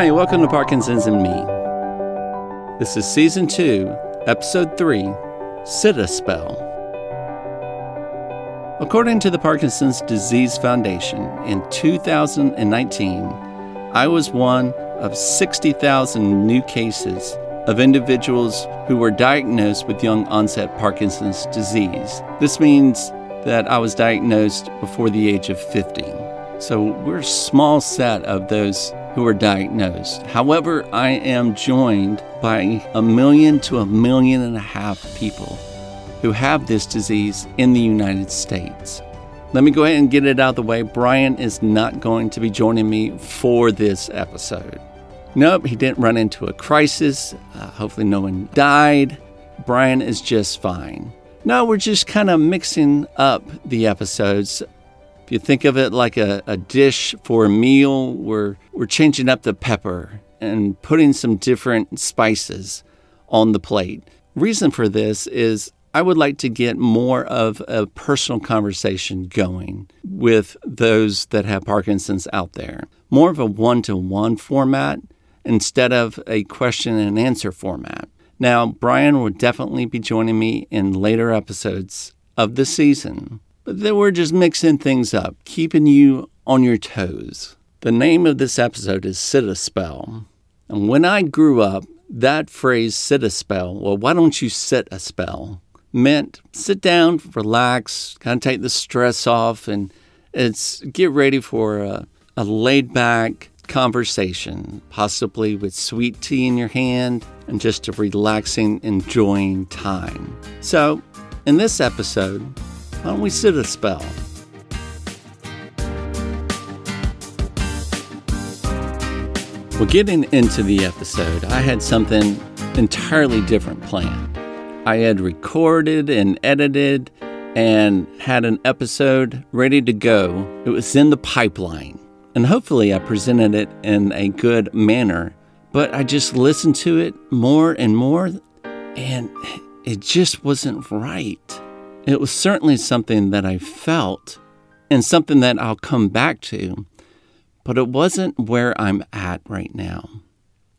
Hi, welcome to Parkinson's and Me. This is season two, episode three Sit a Spell. According to the Parkinson's Disease Foundation, in 2019, I was one of 60,000 new cases of individuals who were diagnosed with young onset Parkinson's disease. This means that I was diagnosed before the age of 50. So we're a small set of those who are diagnosed. However, I am joined by a million to a million and a half people who have this disease in the United States. Let me go ahead and get it out of the way. Brian is not going to be joining me for this episode. Nope, he didn't run into a crisis. Uh, hopefully, no one died. Brian is just fine. No, we're just kind of mixing up the episodes. You think of it like a, a dish for a meal, we're, we're changing up the pepper and putting some different spices on the plate. Reason for this is I would like to get more of a personal conversation going with those that have Parkinson's out there. More of a one to one format instead of a question and answer format. Now, Brian will definitely be joining me in later episodes of the season, then we're just mixing things up, keeping you on your toes. The name of this episode is Sit a Spell. And when I grew up, that phrase, sit a spell, well, why don't you sit a spell, meant sit down, relax, kind of take the stress off, and it's get ready for a, a laid back, conversation, possibly with sweet tea in your hand and just a relaxing, enjoying time. So, in this episode, why don't we sit a spell? Well, getting into the episode, I had something entirely different planned. I had recorded and edited and had an episode ready to go. It was in the pipeline. And hopefully, I presented it in a good manner. But I just listened to it more and more, and it just wasn't right. It was certainly something that I felt and something that I'll come back to, but it wasn't where I'm at right now.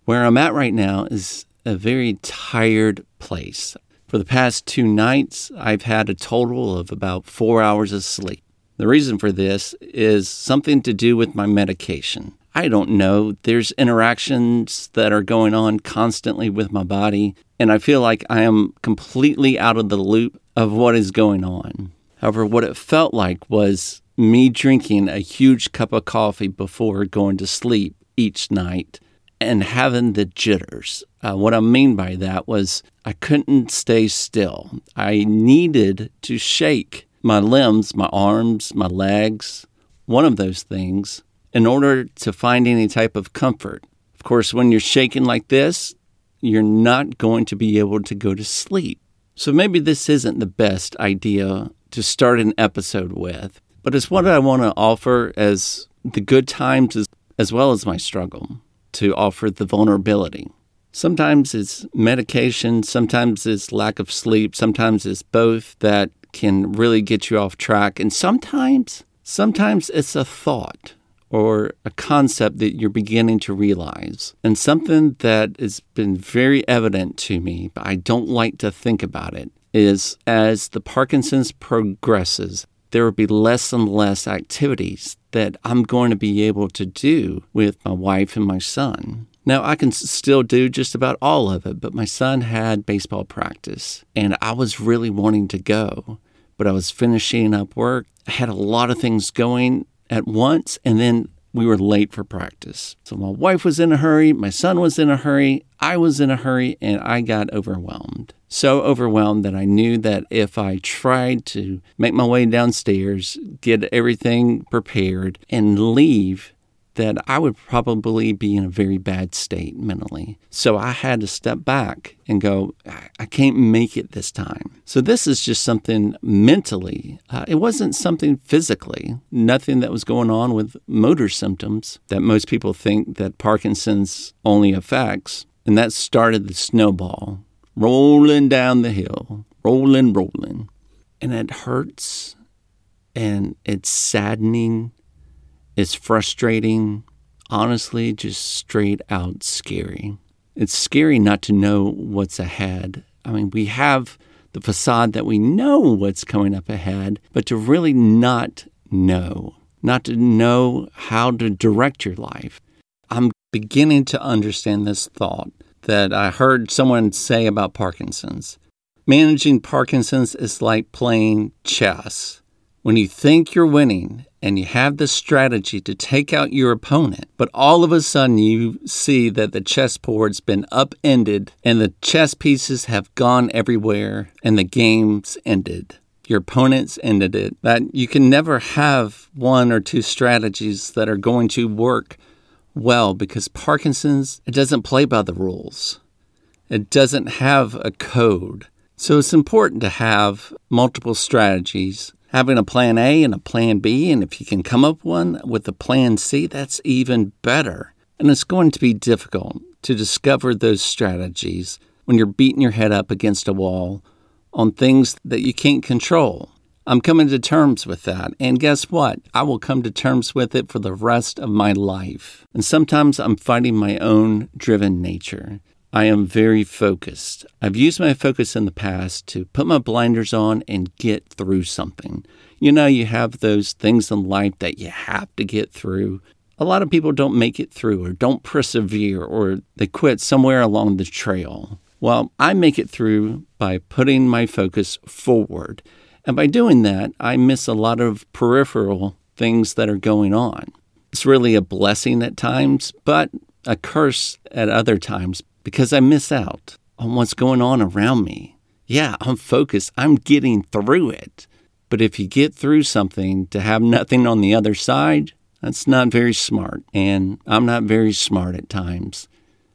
Where I'm at right now is a very tired place. For the past two nights, I've had a total of about four hours of sleep. The reason for this is something to do with my medication. I don't know. There's interactions that are going on constantly with my body, and I feel like I am completely out of the loop of what is going on. However, what it felt like was me drinking a huge cup of coffee before going to sleep each night and having the jitters. Uh, what I mean by that was I couldn't stay still. I needed to shake my limbs, my arms, my legs, one of those things, in order to find any type of comfort. Of course, when you're shaking like this, you're not going to be able to go to sleep. So maybe this isn't the best idea to start an episode with, but it's what I want to offer as the good times as, well as my struggle to offer the vulnerability. Sometimes it's medication, sometimes it's lack of sleep, sometimes it's both that can really get you off track. And sometimes, sometimes it's a thought or a concept that you're beginning to realize. And something that has been very evident to me, but I don't like to think about it, is as the Parkinson's progresses, there will be less and less activities that I'm going to be able to do with my wife and my son. Now, I can still do just about all of it, but my son had baseball practice and I was really wanting to go, but I was finishing up work. I had a lot of things going at once, and then we were late for practice. So my wife was in a hurry, my son was in a hurry, I was in a hurry, and I got overwhelmed. So overwhelmed that I knew that if I tried to make my way downstairs, get everything prepared, and leave, that I would probably be in a very bad state mentally. So I had to step back and go, I can't make it this time. So this is just something mentally. Uh, it wasn't something physically, nothing that was going on with motor symptoms that most people think that Parkinson's only affects. And that started the snowball rolling down the hill, rolling, rolling. And it hurts and it's saddening it's frustrating honestly just straight out scary. It's scary not to know what's ahead. I mean, we have the facade that we know what's coming up ahead, but to really not know, not to know how to direct your life. I'm beginning to understand this thought that I heard someone say about Parkinson's. Managing Parkinson's is like playing chess. When you think you're winning and you have the strategy to take out your opponent, but all of a sudden you see that the chessboard's been upended and the chess pieces have gone everywhere and the game's ended. Your opponent's ended it. That you can never have one or two strategies that are going to work well because Parkinson's, it doesn't play by the rules. It doesn't have a code. So it's important to have multiple strategies having a plan A and a plan B. And if you can come up one with a plan C, that's even better. And it's going to be difficult to discover those strategies when you're beating your head up against a wall on things that you can't control. I'm coming to terms with that. And guess what? I will come to terms with it for the rest of my life. And sometimes I'm fighting my own driven nature. I am very focused. I've used my focus in the past to put my blinders on and get through something. You know, you have those things in life that you have to get through. A lot of people don't make it through or don't persevere or they quit somewhere along the trail. Well, I make it through by putting my focus forward. And by doing that, I miss a lot of peripheral things that are going on. It's really a blessing at times, but a curse at other times because I miss out on what's going on around me. Yeah, I'm focused, I'm getting through it. But if you get through something to have nothing on the other side, that's not very smart. And I'm not very smart at times.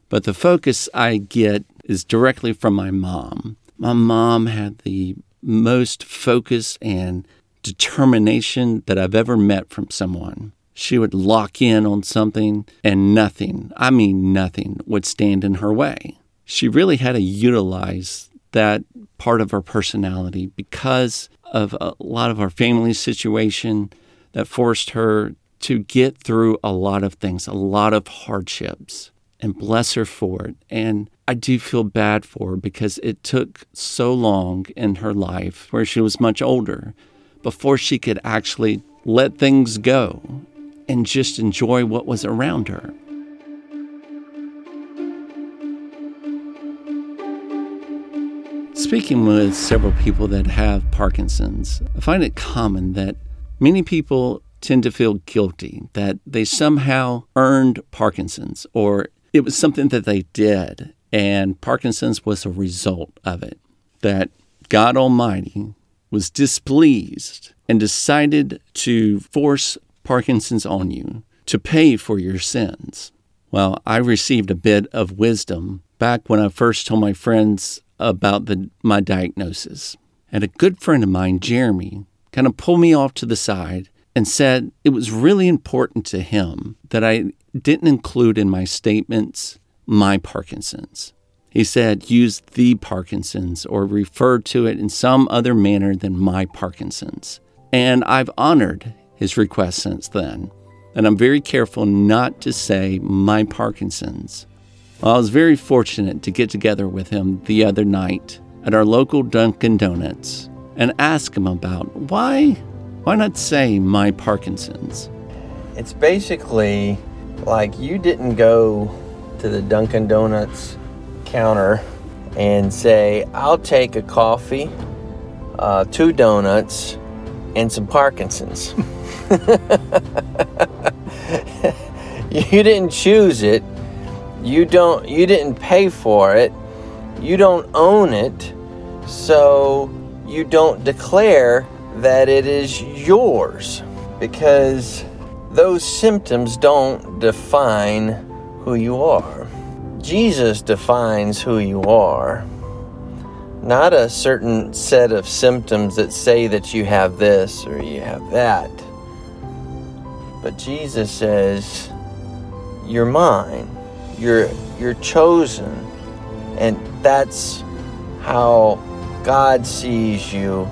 But the focus I get is directly from my mom. My mom had the most focus and determination that I've ever met from someone she would lock in on something and nothing, I mean nothing, would stand in her way. She really had to utilize that part of her personality because of a lot of our family situation that forced her to get through a lot of things, a lot of hardships. And bless her for it. And I do feel bad for her because it took so long in her life, where she was much older, before she could actually let things go and just enjoy what was around her. Speaking with several people that have Parkinson's, I find it common that many people tend to feel guilty that they somehow earned Parkinson's or it was something that they did and Parkinson's was a result of it. That God Almighty was displeased and decided to force Parkinson's on you to pay for your sins. Well, I received a bit of wisdom back when I first told my friends about the, my diagnosis. And a good friend of mine, Jeremy, kind of pulled me off to the side and said it was really important to him that I didn't include in my statements my Parkinson's. He said, use the Parkinson's or refer to it in some other manner than my Parkinson's. And I've honored his request since then. And I'm very careful not to say my Parkinson's. Well, I was very fortunate to get together with him the other night at our local Dunkin' Donuts and ask him about why why not say my Parkinson's? It's basically like you didn't go to the Dunkin' Donuts counter and say, I'll take a coffee, uh, two donuts, and some Parkinson's. you didn't choose it. You don't you didn't pay for it. You don't own it. So you don't declare that it is yours because those symptoms don't define who you are. Jesus defines who you are not a certain set of symptoms that say that you have this or you have that. But Jesus says, You're mine. You're you're chosen. And that's how God sees you.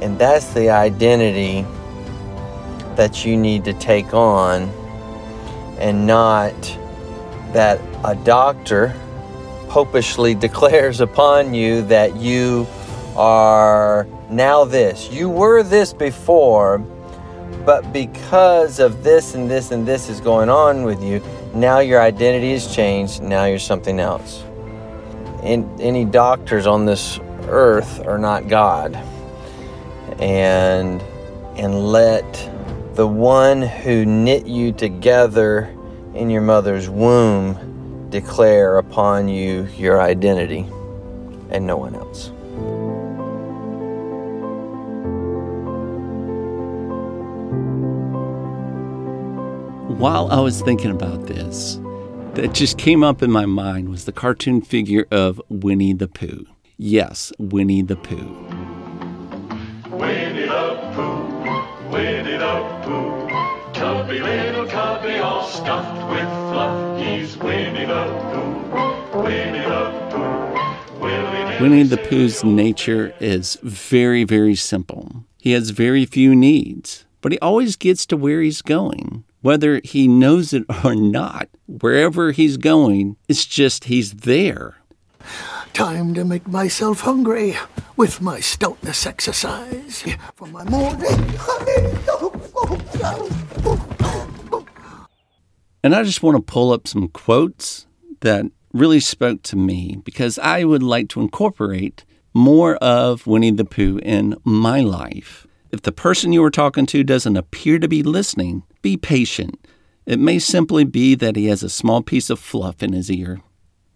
And that's the identity that you need to take on. and not that a doctor popishly declares upon you that you are now this. You were this before, but because of this and this and this is going on with you, now your identity has changed. Now you're something else. In, any doctors on this earth are not God. And and let the one who knit you together in your mother's womb declare upon you your identity and no one else. While I was thinking about this, that just came up in my mind was the cartoon figure of Winnie the Pooh. Yes, Winnie the Pooh. Winnie the Pooh, Winnie the Pooh, tubby little cubby all stuffed with fluff. He's Winnie the Pooh, Winnie the Pooh. Willie Winnie the Pooh's nature is very, very simple. He has very few needs, but he always gets to where he's going. Whether he knows it or not, wherever he's going, it's just he's there. Time to make myself hungry with my stoutness exercise for my morning. And I just want to pull up some quotes that really spoke to me because I would like to incorporate more of Winnie the Pooh in my life. If the person you are talking to doesn't appear to be listening, be patient. It may simply be that he has a small piece of fluff in his ear.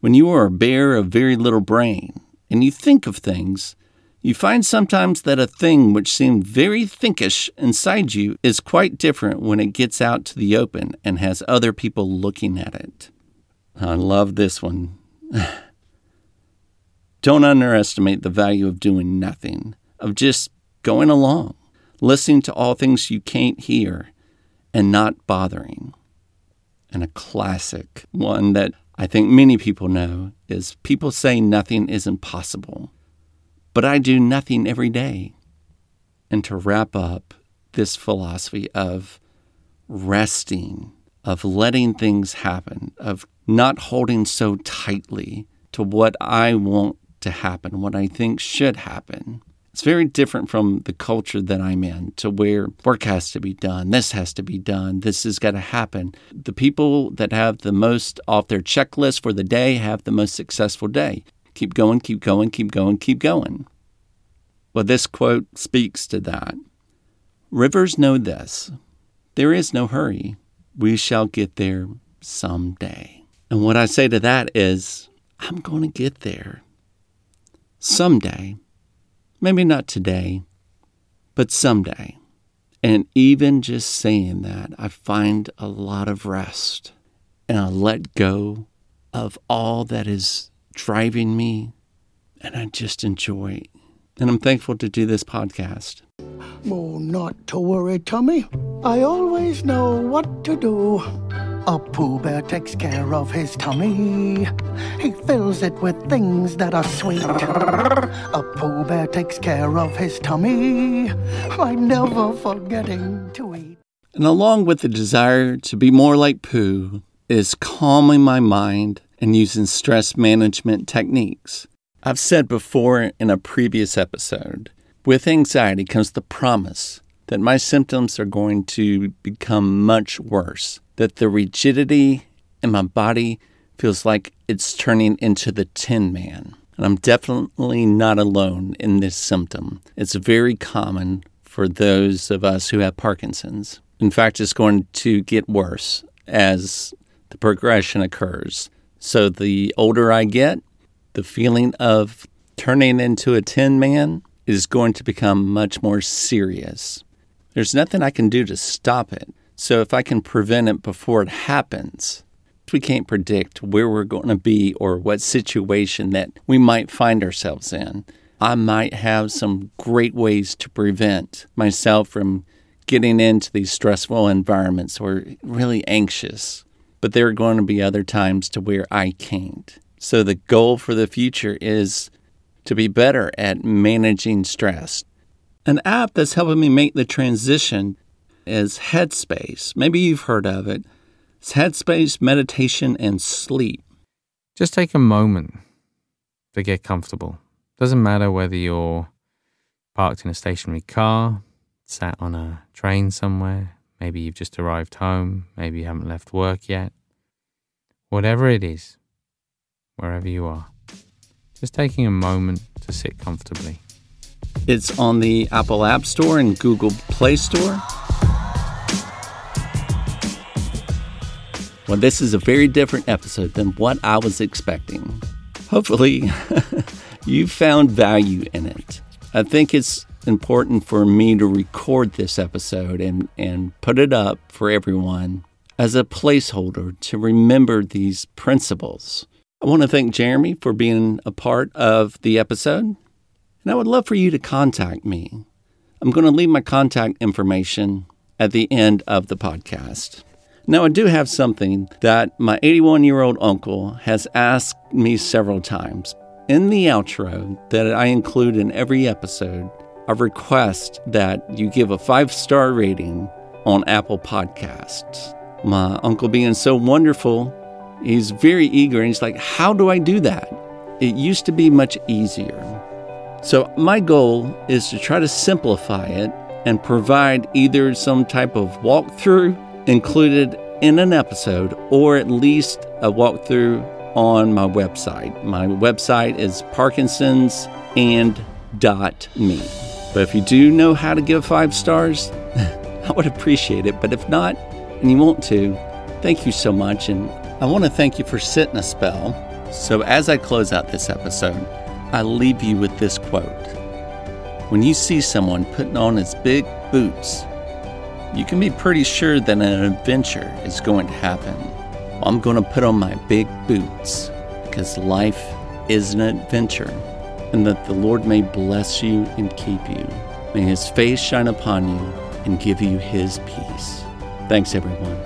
When you are a bear of very little brain and you think of things, you find sometimes that a thing which seemed very thinkish inside you is quite different when it gets out to the open and has other people looking at it. I love this one. Don't underestimate the value of doing nothing, of just going along, listening to all things you can't hear, and not bothering. And a classic one that I think many people know is people say nothing is impossible, but I do nothing every day. And to wrap up this philosophy of resting, of letting things happen, of not holding so tightly to what I want to happen, what I think should happen. It's very different from the culture that I'm in, to where work has to be done, this has to be done, this has got to happen. The people that have the most off their checklist for the day have the most successful day. Keep going, keep going, keep going, keep going. Well, this quote speaks to that. Rivers know this there is no hurry. We shall get there someday. And what I say to that is, I'm going to get there someday. Maybe not today, but someday. And even just saying that, I find a lot of rest and I let go of all that is driving me and I just enjoy. And I'm thankful to do this podcast. Oh, not to worry, Tommy. I always know what to do. A Pooh Bear takes care of his tummy. He fills it with things that are sweet. A Pooh Bear takes care of his tummy by never forgetting to eat. And along with the desire to be more like Pooh is calming my mind and using stress management techniques. I've said before in a previous episode, with anxiety comes the promise that my symptoms are going to become much worse, that the rigidity in my body feels like it's turning into the Tin Man. And I'm definitely not alone in this symptom. It's very common for those of us who have Parkinson's. In fact, it's going to get worse as the progression occurs. So the older I get, the feeling of turning into a tin man is going to become much more serious. There's nothing I can do to stop it. So if I can prevent it before it happens, we can't predict where we're going to be or what situation that we might find ourselves in. I might have some great ways to prevent myself from getting into these stressful environments or really anxious. But there are going to be other times to where I can't. So the goal for the future is to be better at managing stress. An app that's helping me make the transition is Headspace. Maybe you've heard of it. it. is headspace, meditation, and sleep. Just take a moment to get comfortable. Doesn't matter whether you're parked in a stationary car, sat on a train somewhere, maybe you've just arrived home, maybe you haven't left work yet. Whatever it is, wherever you are, just taking a moment to sit comfortably. It's on the Apple App Store and Google Play Store. Well, this is a very different episode than what I was expecting. Hopefully, you found value in it. I think it's important for me to record this episode and, and put it up for everyone as a placeholder to remember these principles. I want to thank Jeremy for being a part of the episode, and I would love for you to contact me. I'm going to leave my contact information at the end of the podcast. Now, I do have something that my 81 year old uncle has asked me several times. In the outro that I include in every episode, I request that you give a five star rating on Apple Podcasts. My uncle being so wonderful, he's very eager and he's like, How do I do that? It used to be much easier. So, my goal is to try to simplify it and provide either some type of walkthrough included in an episode or at least a walkthrough on my website. My website is parkinsonsand.me. But if you do know how to give five stars, I would appreciate it. But if not, and you want to, thank you so much. And I want to thank you for sitting a spell. So as I close out this episode, I leave you with this quote When you see someone putting on his big boots, you can be pretty sure that an adventure is going to happen. I'm going to put on my big boots because life is an adventure, and that the Lord may bless you and keep you. May his face shine upon you and give you his peace. Thanks, everyone.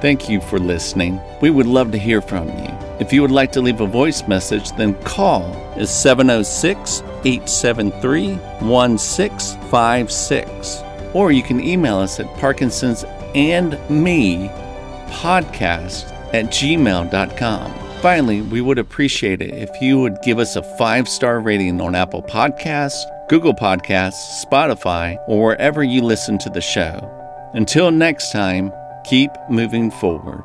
Thank you for listening. We would love to hear from you. If you would like to leave a voice message, then call is 706 873 1656 or you can email us at Parkinson's and me podcast at gmail.com. Finally, we would appreciate it if you would give us a five star rating on Apple Podcasts, Google Podcasts, Spotify, or wherever you listen to the show. Until next time, keep moving forward.